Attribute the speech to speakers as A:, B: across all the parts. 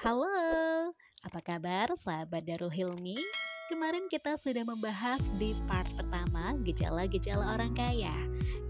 A: Halo, apa kabar sahabat Darul Hilmi? Kemarin kita sudah membahas di part pertama gejala-gejala orang kaya.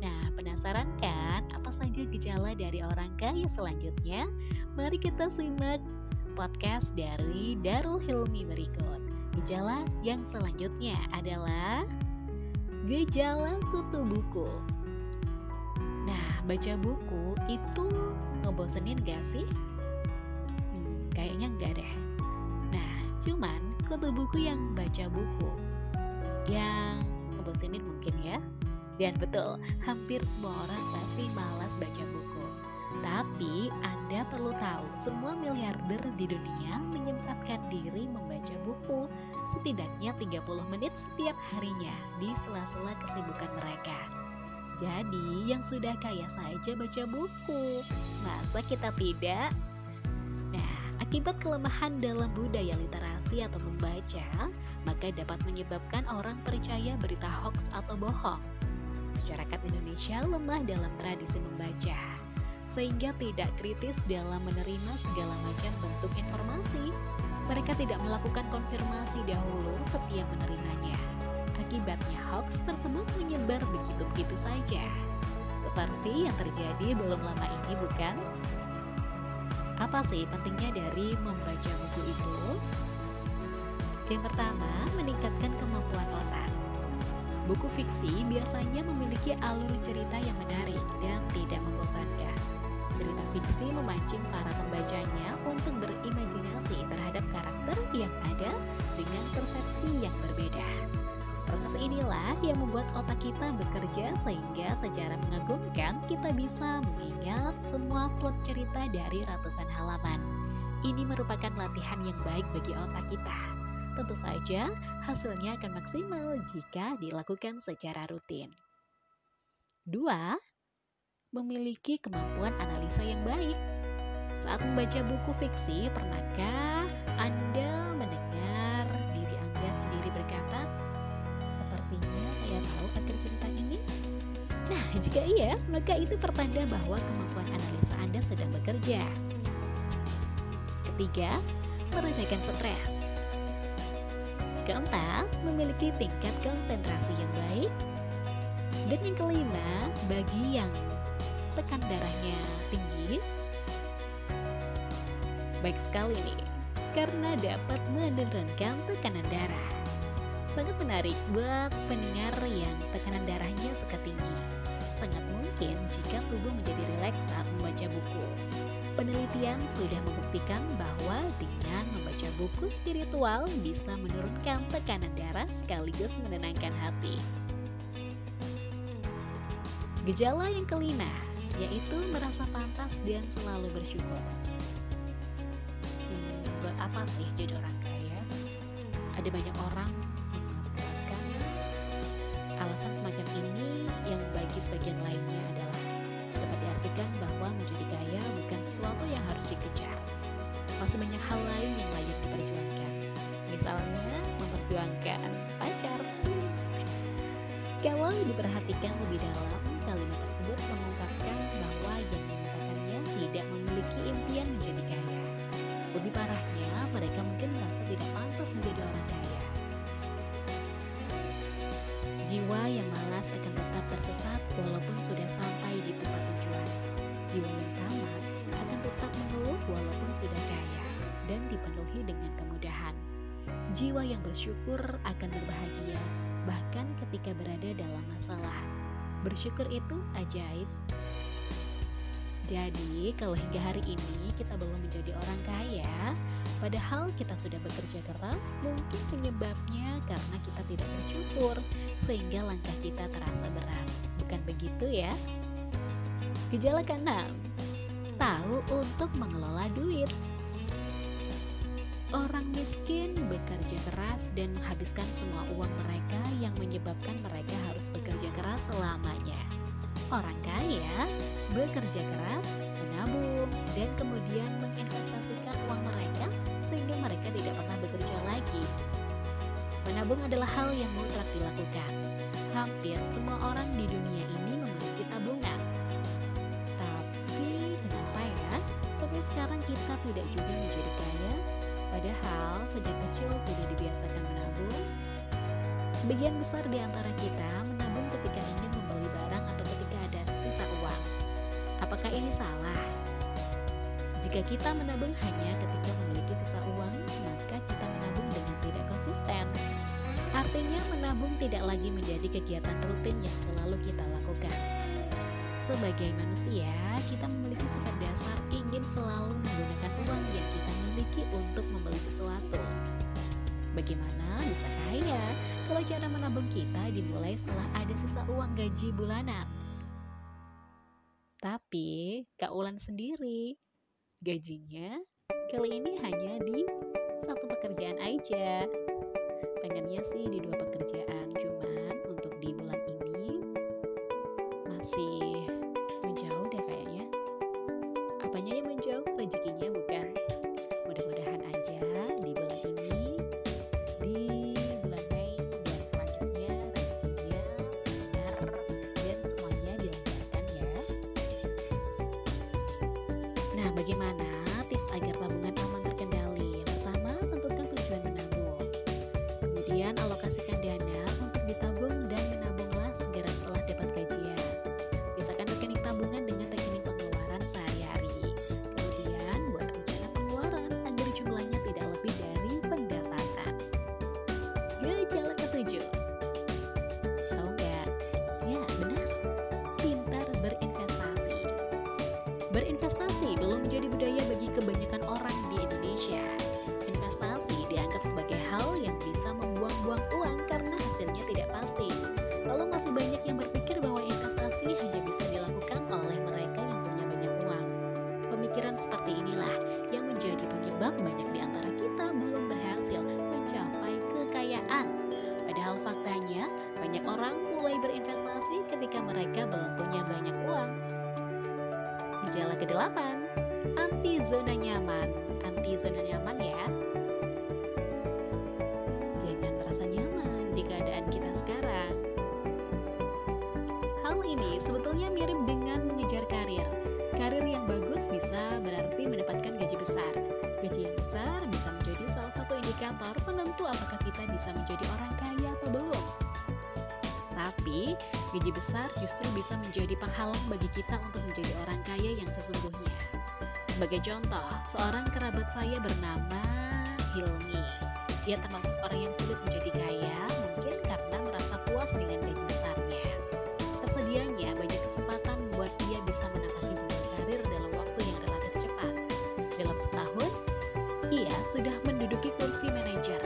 A: Nah, penasaran kan apa saja gejala dari orang kaya selanjutnya? Mari kita simak podcast dari Darul Hilmi berikut. Gejala yang selanjutnya adalah gejala kutu buku. Nah, baca buku itu ngebosenin gak sih? Kayaknya enggak deh. Nah, cuman kutu buku yang baca buku yang ngebosenin mungkin ya. Dan betul, hampir semua orang pasti malas baca buku. Tapi Anda perlu tahu, semua miliarder di dunia menyempatkan diri membaca buku setidaknya 30 menit setiap harinya di sela-sela kesibukan mereka. Jadi, yang sudah kaya saja baca buku. Masa kita tidak? Akibat kelemahan dalam budaya literasi atau membaca, maka dapat menyebabkan orang percaya berita hoax atau bohong. Masyarakat Indonesia lemah dalam tradisi membaca, sehingga tidak kritis dalam menerima segala macam bentuk informasi. Mereka tidak melakukan konfirmasi dahulu setiap menerimanya. Akibatnya hoax tersebut menyebar begitu-begitu saja. Seperti yang terjadi belum lama ini bukan? Apa sih pentingnya dari membaca buku itu? Yang pertama, meningkatkan kemampuan otak. Buku fiksi biasanya memiliki alur cerita yang menarik dan tidak membosankan. Cerita fiksi memancing para pembacanya untuk berimajinasi terhadap karakter yang ada dengan persepsi yang berbeda. Proses inilah yang membuat otak kita bekerja sehingga secara mengagumkan kita bisa mengingat semua plot cerita dari ratusan halaman. Ini merupakan latihan yang baik bagi otak kita. Tentu saja hasilnya akan maksimal jika dilakukan secara rutin. 2. Memiliki kemampuan analisa yang baik. Saat membaca buku fiksi, pernahkah Anda jika iya, maka itu pertanda bahwa kemampuan analisa Anda sedang bekerja. Ketiga, meredakan stres. Keempat, memiliki tingkat konsentrasi yang baik. Dan yang kelima, bagi yang tekan darahnya tinggi, baik sekali nih, karena dapat menurunkan tekanan darah. Sangat menarik buat pendengar yang tekanan darahnya suka tinggi. Sangat mungkin jika tubuh menjadi rileks saat membaca buku. Penelitian sudah membuktikan bahwa dengan membaca buku spiritual bisa menurunkan tekanan darah sekaligus menenangkan hati. Gejala yang kelima yaitu merasa pantas dan selalu bersyukur. Hmm, buat apa sih jadi orang kaya? Ada banyak orang bagi sebagian lainnya adalah dapat diartikan bahwa menjadi kaya bukan sesuatu yang harus dikejar. Masih banyak hal lain yang layak diperjuangkan. Misalnya memperjuangkan pacar. Kalau diperhatikan lebih dalam, kalimat tersebut mengungkapkan bahwa yang mengatakannya tidak memiliki impian menjadi kaya. Lebih parahnya, mereka mungkin merasa tidak pantas menjadi orang kaya. Jiwa yang tersesat walaupun sudah sampai di tempat tujuan. Jiwa yang tamak akan tetap mengeluh walaupun sudah kaya dan dipenuhi dengan kemudahan. Jiwa yang bersyukur akan berbahagia bahkan ketika berada dalam masalah. Bersyukur itu ajaib. Jadi, kalau hingga hari ini kita belum menjadi orang kaya, padahal kita sudah bekerja keras, mungkin penyebabnya karena kita tidak bersyukur, sehingga langkah kita terasa berat. Bukan begitu ya? Gejala keenam, tahu untuk mengelola duit. Orang miskin bekerja keras dan menghabiskan semua uang mereka yang menyebabkan mereka harus bekerja keras selamanya. Orang kaya bekerja keras, menabung, dan kemudian menginvestasikan uang mereka sehingga mereka tidak pernah bekerja lagi. Menabung adalah hal yang mutlak dilakukan. Hampir semua orang di dunia ini memiliki tabungan. Tapi kenapa ya? Sampai sekarang kita tidak juga menjadi kaya, padahal sejak kecil sudah dibiasakan menabung. Sebagian besar di antara kita Jika kita menabung hanya ketika memiliki sisa uang, maka kita menabung dengan tidak konsisten. Artinya menabung tidak lagi menjadi kegiatan rutin yang selalu kita lakukan. Sebagai manusia, kita memiliki sifat dasar ingin selalu menggunakan uang yang kita miliki untuk membeli sesuatu. Bagaimana bisa kaya kalau cara menabung kita dimulai setelah ada sisa uang gaji bulanan? Tapi Kak Ulan sendiri gajinya kali ini hanya di satu pekerjaan aja. Pengennya sih di dua pekerjaan cuman Gejala ke-8, anti zona nyaman. Anti zona nyaman ya. Jangan merasa nyaman di keadaan kita sekarang. Hal ini sebetulnya mirip dengan mengejar karir. Karir yang bagus bisa berarti mendapatkan gaji besar. Gaji yang besar bisa menjadi salah satu indikator penentu apakah kita bisa menjadi orang gaji besar justru bisa menjadi penghalang bagi kita untuk menjadi orang kaya yang sesungguhnya. Sebagai contoh, seorang kerabat saya bernama Hilmi. Dia termasuk orang yang sulit menjadi kaya, mungkin karena merasa puas dengan gaji besarnya. Tersedianya banyak kesempatan membuat dia bisa menapaki jenjang karir dalam waktu yang relatif cepat. Dalam setahun, ia sudah menduduki kursi manajer.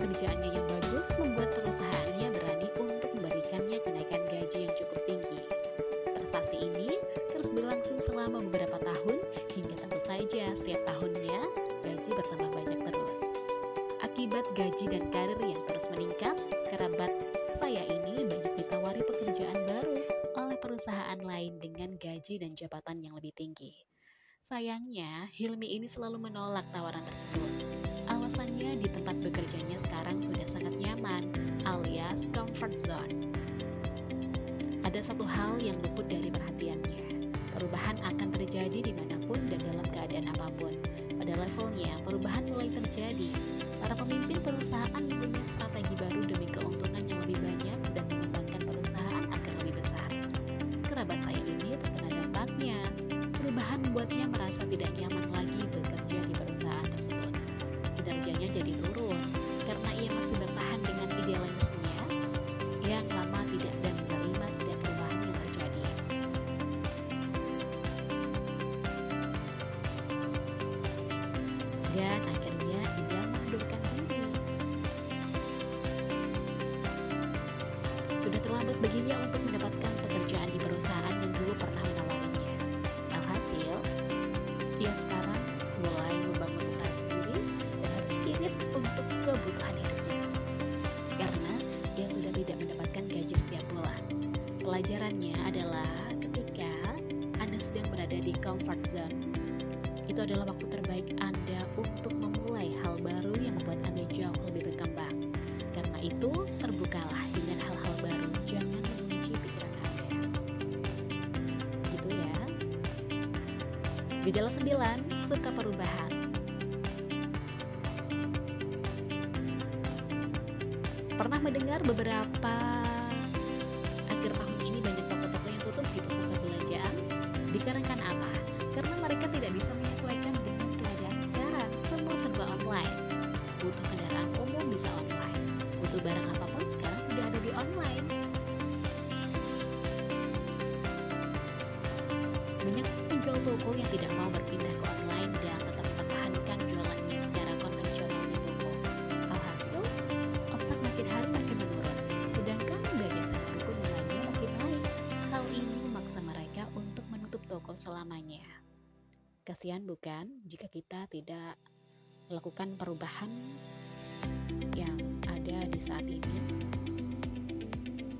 A: Pekerjaannya yang bagus membuat perusahaannya berani untuk memberikannya kenaikan gaji yang cukup tinggi. Prestasi ini terus berlangsung selama beberapa tahun hingga tentu saja setiap tahunnya gaji bertambah banyak terus. Akibat gaji dan karir yang terus meningkat, kerabat saya ini banyak ditawari pekerjaan baru oleh perusahaan lain dengan gaji dan jabatan yang lebih tinggi. Sayangnya, Hilmi ini selalu menolak tawaran tersebut. Di tempat bekerjanya sekarang sudah sangat nyaman, alias comfort zone. Ada satu hal yang luput dari perhatiannya. Perubahan akan terjadi di mana pun dan dalam keadaan apa pun. Pada levelnya, perubahan mulai terjadi. Para pemimpin perusahaan mempunyai strategi baru demi keuntungan yang lebih banyak dan mengembangkan perusahaan agar lebih besar. Kerabat saya ini terkena dampaknya. Perubahan membuatnya merasa tidak nyaman lagi bekerja di perusahaan tersebut. Kinerjanya jadi turun karena ia masih bertahan dengan idealismenya yang lama tidak dan menerima setiap perubahan yang terjadi. Dan akhirnya ia mengundurkan diri. Sudah terlambat baginya untuk mendapatkan itu, terbukalah dengan hal-hal baru, jangan mengunci pikiran Anda. Gitu ya. Gejala 9, suka perubahan. Pernah mendengar beberapa toko yang tidak mau berpindah ke online dan tetap mempertahankan jualannya secara konvensional di toko. Alhasil, omset makin hari makin menurun, sedangkan bagian sama ruko nilainya makin naik. Hal ini memaksa mereka untuk menutup toko selamanya. Kasihan bukan jika kita tidak melakukan perubahan yang ada di saat ini?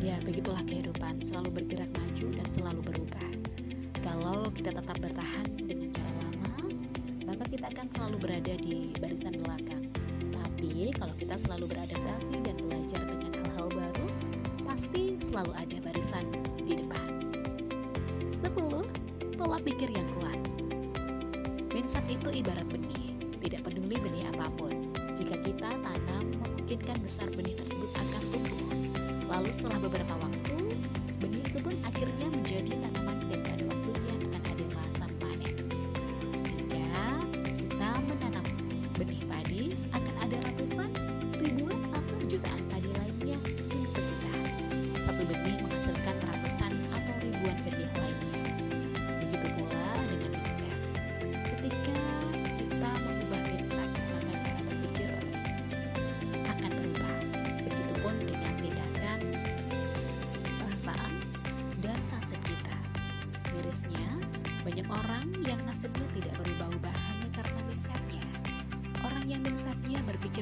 A: Ya, begitulah kehidupan, selalu bergerak maju dan selalu berubah. Kalau kita tetap bertahan dengan cara lama, maka kita akan selalu berada di barisan belakang. Tapi kalau kita selalu beradaptasi dan belajar dengan hal-hal baru, pasti selalu ada barisan di depan. 10. Pola pikir yang kuat. Mindset itu ibarat benih, tidak peduli benih apa pun. Jika kita tanam, memungkinkan besar benih tersebut akan tumbuh. Lalu setelah beberapa waktu,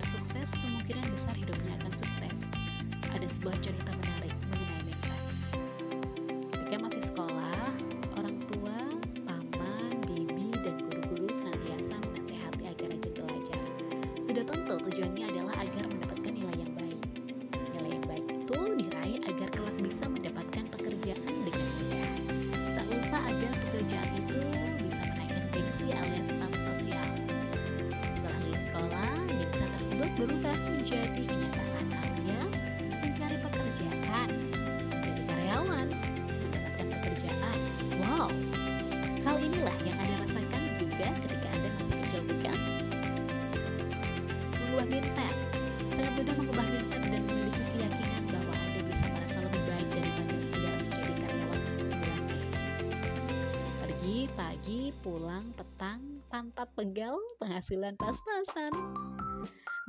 A: berpikir sukses, kemungkinan besar hidupnya akan sukses. Ada sebuah cerita menarik berubah menjadi kenyataan alias mencari pekerjaan, menjadi karyawan, mendapatkan pekerjaan. Wow, hal inilah yang Anda rasakan juga ketika Anda masih kecil bukan? Mengubah mindset sangat mudah mengubah mindset dan memiliki keyakinan bahwa Anda bisa merasa lebih baik daripada sekedar menjadi karyawan 9 Pergi pagi, pulang petang, pantat pegal, penghasilan pas-pasan.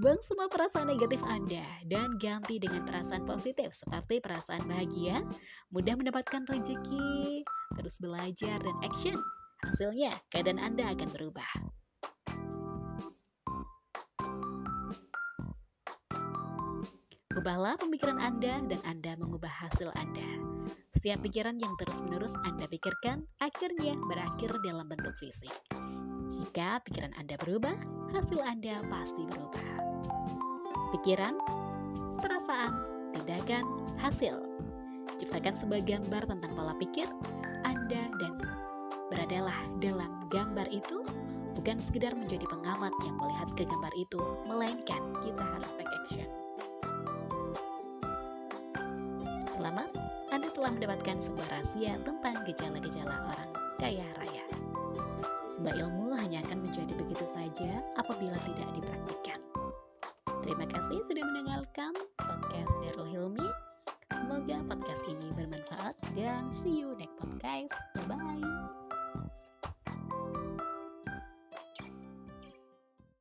A: Buang semua perasaan negatif Anda dan ganti dengan perasaan positif seperti perasaan bahagia, mudah mendapatkan rezeki, terus belajar dan action. Hasilnya, keadaan Anda akan berubah. Ubahlah pemikiran Anda dan Anda mengubah hasil Anda. Setiap pikiran yang terus-menerus Anda pikirkan akhirnya berakhir dalam bentuk fisik. Jika pikiran Anda berubah, hasil Anda pasti berubah. Pikiran, perasaan, tindakan, hasil. Ciptakan sebuah gambar tentang pola pikir Anda dan beradalah dalam gambar itu bukan sekedar menjadi pengamat yang melihat ke gambar itu, melainkan kita harus take action. Selamat, Anda telah mendapatkan sebuah rahasia tentang gejala-gejala orang kaya raya. Sebuah ilmu hanya akan menjadi begitu saja apabila tidak dipraktikkan. Terima kasih sudah mendengarkan podcast Darul Hilmi. Semoga podcast ini bermanfaat dan see you next podcast. Bye-bye.